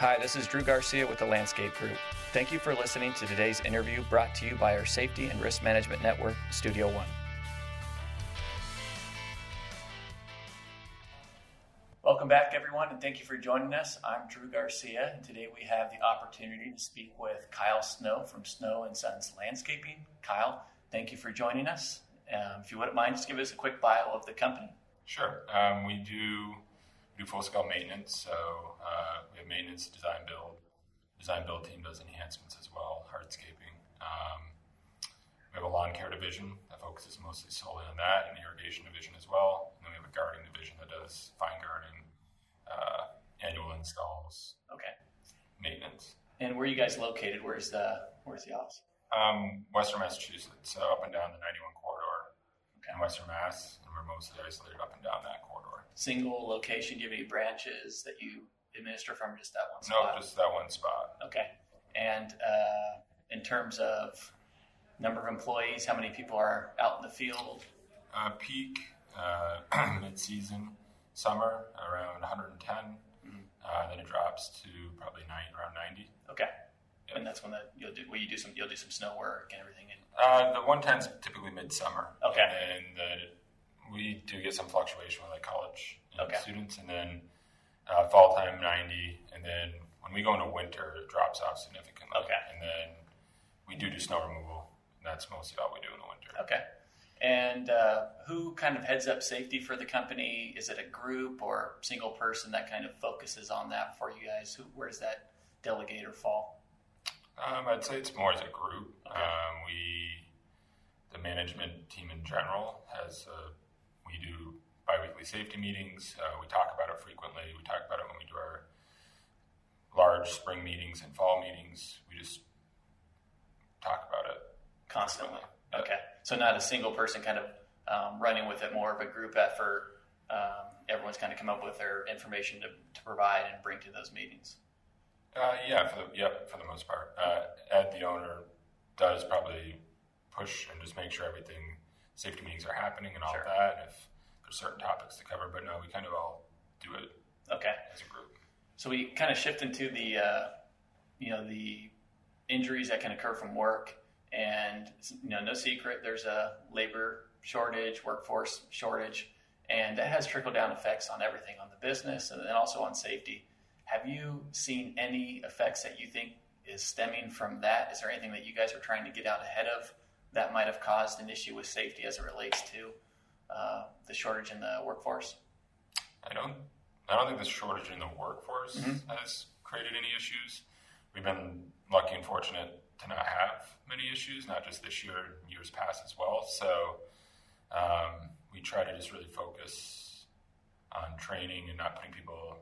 Hi, this is Drew Garcia with the Landscape Group. Thank you for listening to today's interview brought to you by our Safety and Risk Management Network, Studio One. Welcome back, everyone, and thank you for joining us. I'm Drew Garcia, and today we have the opportunity to speak with Kyle Snow from Snow and Sons Landscaping. Kyle, thank you for joining us. Um, if you wouldn't mind, just give us a quick bio of the company. Sure. Um, we do do full scale maintenance. So uh, we have maintenance, design build. Design build team does enhancements as well, hardscaping. Um, we have a lawn care division that focuses mostly solely on that, and the irrigation division as well. And then we have a gardening division that does fine gardening, uh, annual installs. Okay. Maintenance. And where are you guys located? Where's the Where's the office? Um, Western Massachusetts, so up and down the 91 corridor Western Mass, and we're mostly isolated up and down that corridor. Single location? Do you have any branches that you administer from just that one spot? No, just that one spot. Okay. And uh, in terms of number of employees, how many people are out in the field? Uh, peak uh, mid-season, summer around 110. Mm-hmm. Uh, then it drops to probably nine, around 90. Okay. Yep. And that's when the, you'll do. Will you do some? You'll do some snow work and everything. In- uh, the 110 is typically midsummer. Okay. And then the, we do get some fluctuation with like college okay. students, and then uh, fall time 90, and then when we go into winter, it drops off significantly. Okay. And then we do do snow removal. And that's mostly all we do in the winter. Okay. And uh, who kind of heads up safety for the company? Is it a group or single person that kind of focuses on that for you guys? Who, where does that delegate or fall? Um, I'd say it's more as a group. Okay. Um, we, the management team in general, has a, we do biweekly safety meetings. Uh, we talk about it frequently. We talk about it when we do our large spring meetings and fall meetings. We just talk about it constantly. Okay, so not a single person kind of um, running with it, more of a group effort. Um, everyone's kind of come up with their information to, to provide and bring to those meetings. Uh, yeah, for the, yep, for the most part. Uh, Ed, the owner, does probably push and just make sure everything, safety meetings are happening and all sure. that. And if there's certain topics to cover, but no, we kind of all do it. Okay. As a group. So we kind of shift into the, uh, you know, the injuries that can occur from work, and you know, no secret, there's a labor shortage, workforce shortage, and that has trickle down effects on everything, on the business, and then also on safety. Have you seen any effects that you think is stemming from that? Is there anything that you guys are trying to get out ahead of that might have caused an issue with safety as it relates to uh, the shortage in the workforce? I don't. I don't think the shortage in the workforce mm-hmm. has created any issues. We've been lucky and fortunate to not have many issues, not just this year, years past as well. So um, we try to just really focus on training and not putting people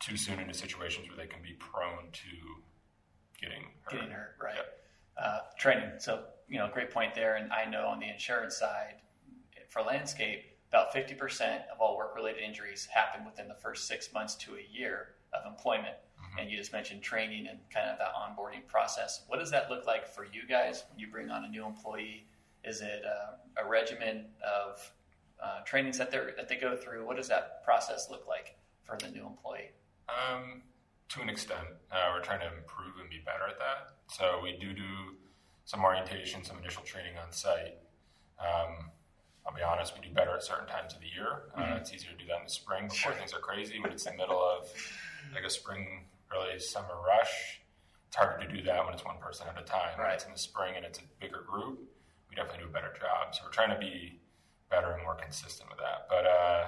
too soon into situations where they can be prone to getting hurt. Getting hurt, right? Yep. Uh, training. So you know, great point there. And I know on the insurance side, for landscape, about 50% of all work related injuries happen within the first six months to a year of employment. Mm-hmm. And you just mentioned training and kind of that onboarding process. What does that look like for you guys when you bring on a new employee? Is it uh, a regimen of uh, trainings that, they that they go through? What does that process look like for the new employee? Um, to an extent, uh, we're trying to improve and be better at that. So we do do some orientation, some initial training on site. Um, I'll be honest, we do better at certain times of the year. Uh, mm-hmm. It's easier to do that in the spring before sure. things are crazy. When it's the middle of like a spring, early summer rush, it's harder to do that when it's one person at a time. Right. When it's in the spring and it's a bigger group, we definitely do a better job. So we're trying to be better and more consistent with that. But uh,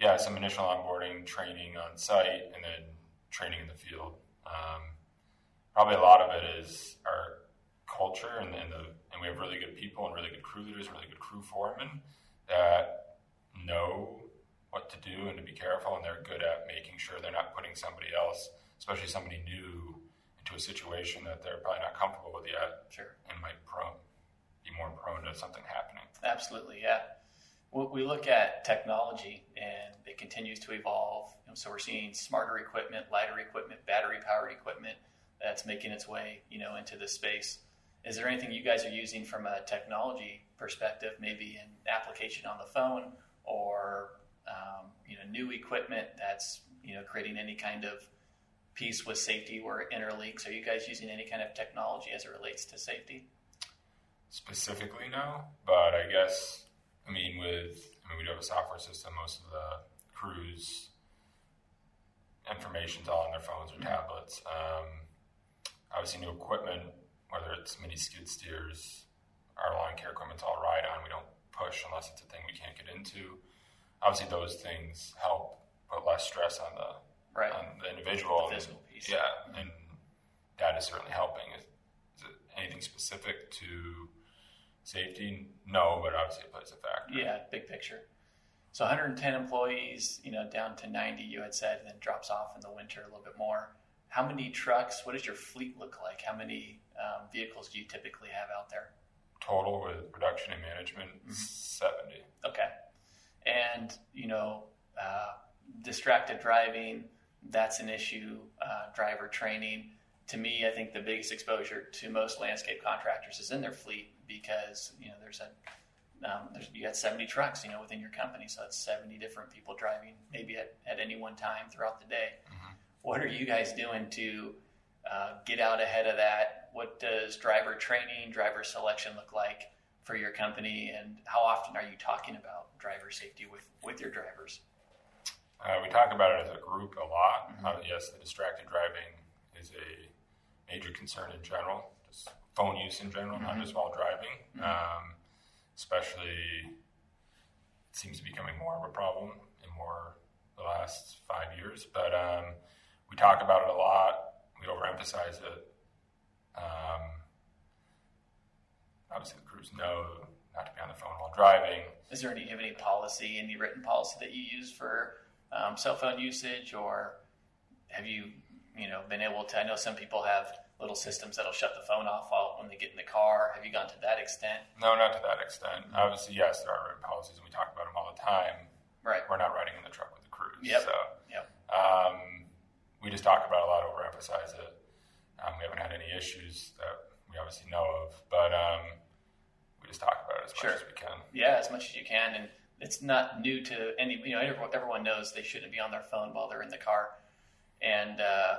yeah, some initial onboarding, training on site, and then training in the field. Um, probably a lot of it is our culture and, and the and we have really good people and really good crew leaders, really good crew foremen that know what to do and to be careful, and they're good at making sure they're not putting somebody else, especially somebody new, into a situation that they're probably not comfortable with yet. Sure. And might prone, be more prone to something happening. Absolutely, yeah. We look at technology and it continues to evolve. So we're seeing smarter equipment, lighter equipment, battery powered equipment that's making its way, you know, into this space. Is there anything you guys are using from a technology perspective, maybe an application on the phone or um, you know new equipment that's you know creating any kind of piece with safety it interlinks. Are you guys using any kind of technology as it relates to safety? Specifically, no. But I guess, I mean, with, I mean, we do have a software system. Most of the crews' information's all on their phones or tablets. Um, obviously, new equipment, whether it's mini skid steers, our lawn care equipment's all ride on. We don't push unless it's a thing we can't get into. Obviously, those things help put less stress on the Right. on the individual. The physical piece. Yeah, and that is certainly helping. Is, is it anything specific to safety? No, but obviously it plays a factor. Yeah, big picture. So 110 employees, you know, down to 90, you had said, and then drops off in the winter a little bit more. How many trucks? What does your fleet look like? How many um, vehicles do you typically have out there? Total with production and management, Mm-hmm. seventy. Okay. And, you know, uh, distracted driving, that's an issue. Uh, driver training. To me, I think the biggest exposure to most landscape contractors is in their fleet because, you know, there's a, um, there's, you got 70 trucks, you know, within your company. So that's 70 different people driving maybe at, at any one time throughout the day. What are you guys doing to uh, get out ahead of that? What does driver training, driver selection look like for your company, and how often are you talking about driver safety with, with your drivers? Uh, we talk about it as a group a lot. Mm-hmm. Uh, yes, the distracted driving is a major concern in general, just phone use in general, not Mm-hmm. just while driving. Um, especially, it seems to be becoming more of a problem in more the last five years. But um, we talk about it a lot. We overemphasize it. Um, obviously, the crews know not to be on the phone while driving. Is there any, have any policy, any written policy that you use for um, cell phone usage, or have you, you know, been able to? I know some people have little systems that'll shut the phone off while, when they get in the car. Have you gone to that extent? No, not to that extent. Obviously, yes, there are written policies, and we talk about them all the time. Right. We're not riding in the truck with the crews. Yep. So Yep. um, we just talk about it a lot, overemphasize it. Um, we haven't had any issues that we obviously know of, but um, we just talk about it as Sure. much as we can. Yeah, as much as you can, and it's not new to any. You know, everyone, everyone knows they shouldn't be on their phone while they're in the car, and uh,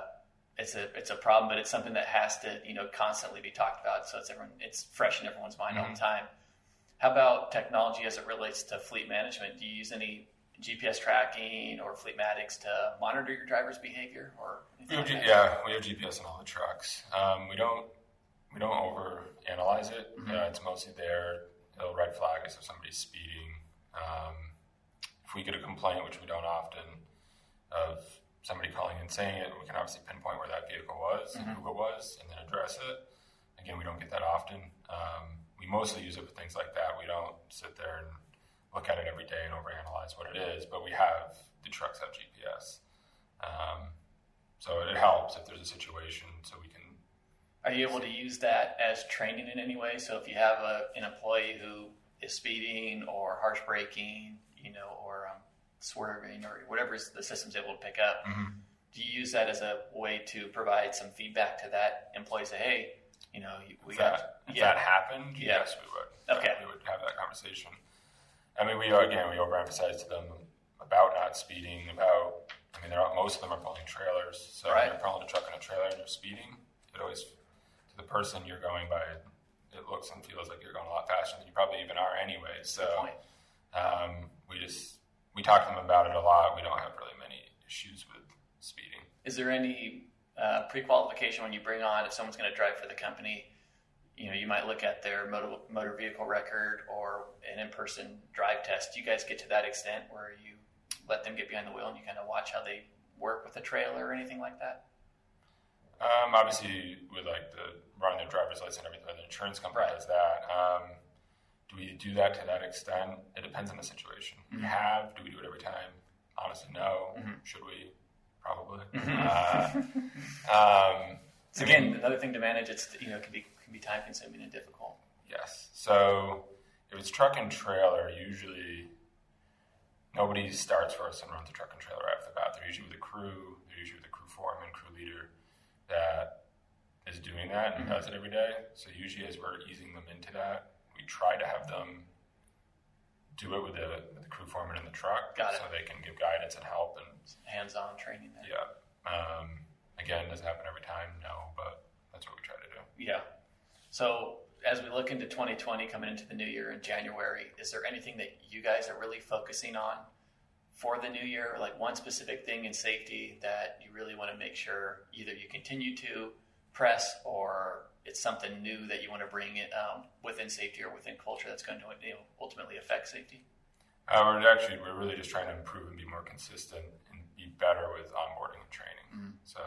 it's a it's a problem. But it's something that has to you know constantly be talked about. So it's everyone it's fresh in everyone's mind all the time. How about technology as it relates to fleet management? Do you use any GPS tracking or Fleetmatics to monitor your driver's behavior or We like G- yeah, we have GPS in all the trucks. Um, we don't we don't over analyze it. Mm-hmm. Uh, it's mostly there. It'll red flag us if somebody's speeding. Um, if we get a complaint, which we don't often, of somebody calling and saying it, we can obviously pinpoint where that vehicle was Mm-hmm. and who it was, and then address it. Again, we don't get that often. Um, we mostly use it for things like that. We don't sit there and look at it every day and overanalyze what it is, but we have the trucks have GPS. Um, so it helps if there's a situation so we can Are you able to use that as training in any way? So if you have a, an employee who is speeding or harsh braking, you know, or um, swerving or whatever the system's able to pick up, do you use that as a way to provide some feedback to that employee? Say, hey, you know, we if got that, if yeah, that happened, Yeah. yes, we would. Okay. we would have that conversation. I mean, we again we overemphasize to them about not speeding. About I mean, they're most of them are pulling trailers, so Right. if you're pulling a truck and a trailer and you're speeding, it always to the person you're going by. It looks and feels like you're going a lot faster than you probably even are anyway. So um, we just we talk to them about it a lot. We don't have really many issues with speeding. Is there any uh, pre-qualification when you bring on if someone's going to drive for the company? You know, you might look at their motor, motor vehicle record or an in-person drive test. Do you guys get to that extent where you let them get behind the wheel and you kind of watch how they work with the trailer or anything like that? Um, obviously, with like the running their driver's license and everything, the insurance company Right. does that. Um, do we do that to that extent? It depends on the situation. We Mm-hmm. have. Do we do it every time? Honestly, no. Should we? Probably. Mm-hmm. Uh, um, So again, another thing to manage. It's you know can be can be time consuming and difficult. Yes. So if it's truck and trailer, usually nobody starts first and runs a truck and trailer right off the bat. They're usually with a crew. They're usually with a crew foreman, crew leader that is doing that and does it every day. So usually, as we're easing them into that, we try to have them do it with the, with the crew foreman in the truck, Got it. so they can give guidance and help and Hands-on training. There. yeah. Um, Again, does it happen every time? No, but that's what we try to do. Yeah. So as we look into 2020, coming into the new year in January, is there anything that you guys are really focusing on for the new year? Like one specific thing in safety that you really want to make sure either you continue to press or it's something new that you want to bring it um, within safety or within culture that's going to ultimately affect safety? Uh, we're actually we're really just trying to improve and be more consistent and be better with onboarding and training. Mm-hmm. So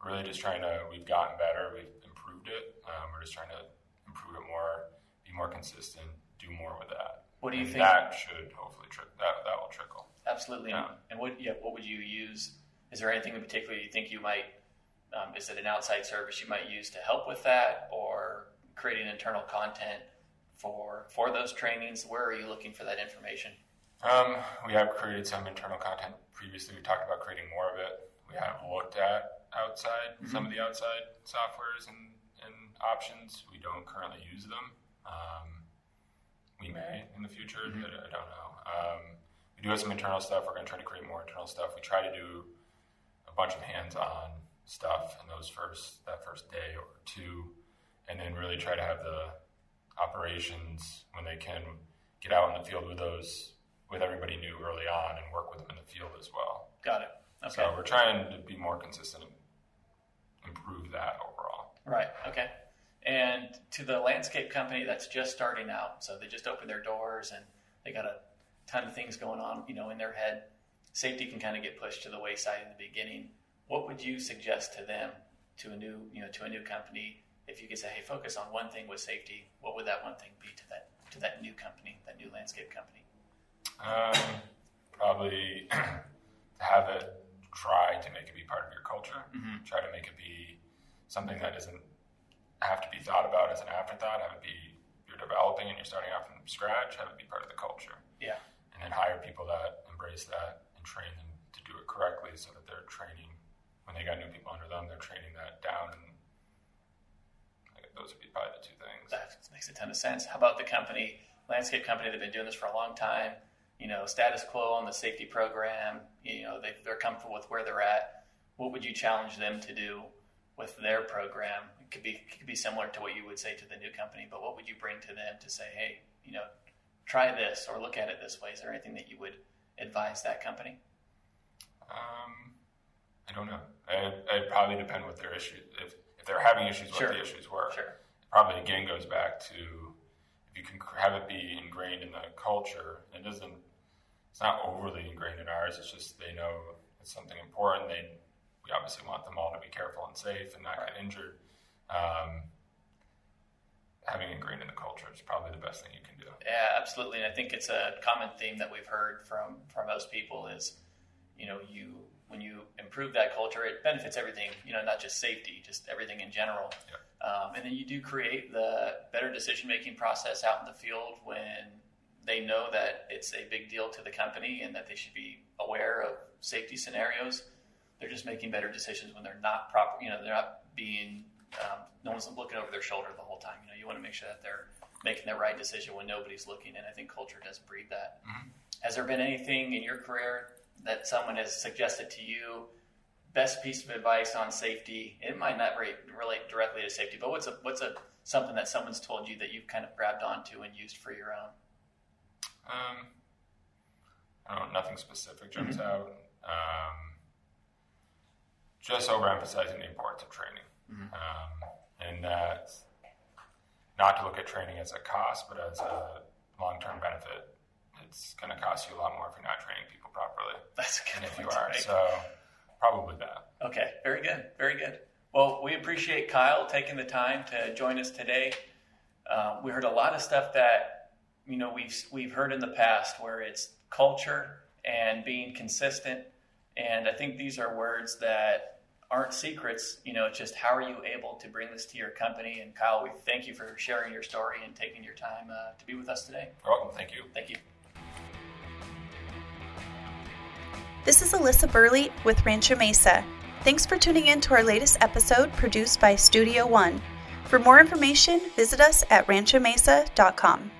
we're really just trying to. We've gotten better. We've improved it. Um, we're just trying to improve it more, be more consistent, do more with that. What do you and think? That should hopefully tri- that that will trickle. Absolutely. Yeah. And what yeah, what would you use? Is there anything in particular you think you might? Um, is it an outside service you might use to help with that, or creating internal content for for those trainings? Where are you looking for that information? Um, we have created some internal content previously. We talked about creating more of it. We have looked at outside mm-hmm. some of the outside softwares and, and options. We don't currently use them. Um, we may in the future. Mm-hmm. I, I, don't know. Um, we do have some internal stuff. We're going to try to create more internal stuff. We try to do a bunch of hands-on stuff in those first that first day or two, and then really try to have the operations when they can get out in the field with those with everybody new early on and work with them in the field as well. Got it. Okay. So we're trying to be more consistent and improve that overall. Right. Okay. And to the landscape company that's just starting out, so they just opened their doors and they got a ton of things going on, you know, in their head. Safety can kind of get pushed to the wayside in the beginning. What would you suggest to them, to a new, you know, to a new company if you could say, hey, focus on one thing with safety, what would that one thing be to that to that new company, that new landscape company? Um, probably have it try to make it be part of your culture. Mm-hmm. Try to make it be something that doesn't have to be thought about as an afterthought. Have it be you're developing and you're starting out from scratch. Have it be part of the culture. Yeah. And then hire people that embrace that and train them to do it correctly, so that they're training when they got new people under them, they're training that down and those would be probably the two things. That makes a ton of sense. How about the company, landscape company? They've been doing this for a long time. You know, status quo on the safety program. You know, they, they're comfortable with where they're at. What would you challenge them to do with their program? It could be it could be similar to what you would say to the new company, but what would you bring to them to say, hey, you know, try this or look at it this way? Is there anything that you would advise that company? Um, I don't know. It, it probably depend what their issue. If if they're having issues, what sure. the issues were. Sure. Probably again goes back to if you can have it be ingrained in the culture. It doesn't. It's not overly ingrained in ours. It's just they know it's something important. They we obviously want them all to be careful and safe and not right. get injured. Um, having ingrained in the culture is probably the best thing you can do. Yeah, absolutely. And I think it's a common theme that we've heard from from most people is, you know, you when you improve that culture, it benefits everything, you know, not just safety, just everything in general. Yeah. Um, and then you do create the better decision making process out in the field when they know that it's a big deal to the company and that they should be aware of safety scenarios. They're just making better decisions when they're not proper, you know, they're not being, um, no one's looking over their shoulder the whole time. You know, you want to make sure that they're making the right decision when nobody's looking. And I think culture does breed that. Mm-hmm. Has there been anything in your career that someone has suggested to you best piece of advice on safety it might not relate, relate directly to safety but what's a what's a something that someone's told you that you've kind of grabbed onto and used for your own um, I don't know, nothing specific jumps mm-hmm. out. Um, just overemphasizing the importance of training, mm-hmm. um, and that not to look at training as a cost, but as a long-term benefit. It's going to cost you a lot more if you're not training people properly. That's a good if you are. So probably that. Okay, very good, very good. Well, we appreciate Kyle taking the time to join us today. Uh, we heard a lot of stuff that you know we've we've heard in the past, where it's culture and being consistent, and I think these are words that aren't secrets. You know, it's just how are you able to bring this to your company? And Kyle, we thank you for sharing your story and taking your time uh, to be with us today. You're welcome. Thank you. Thank you. This is Alyssa Burley with Rancho Mesa. Thanks for tuning in to our latest episode produced by Studio One. For more information, visit us at ranchomesa.com.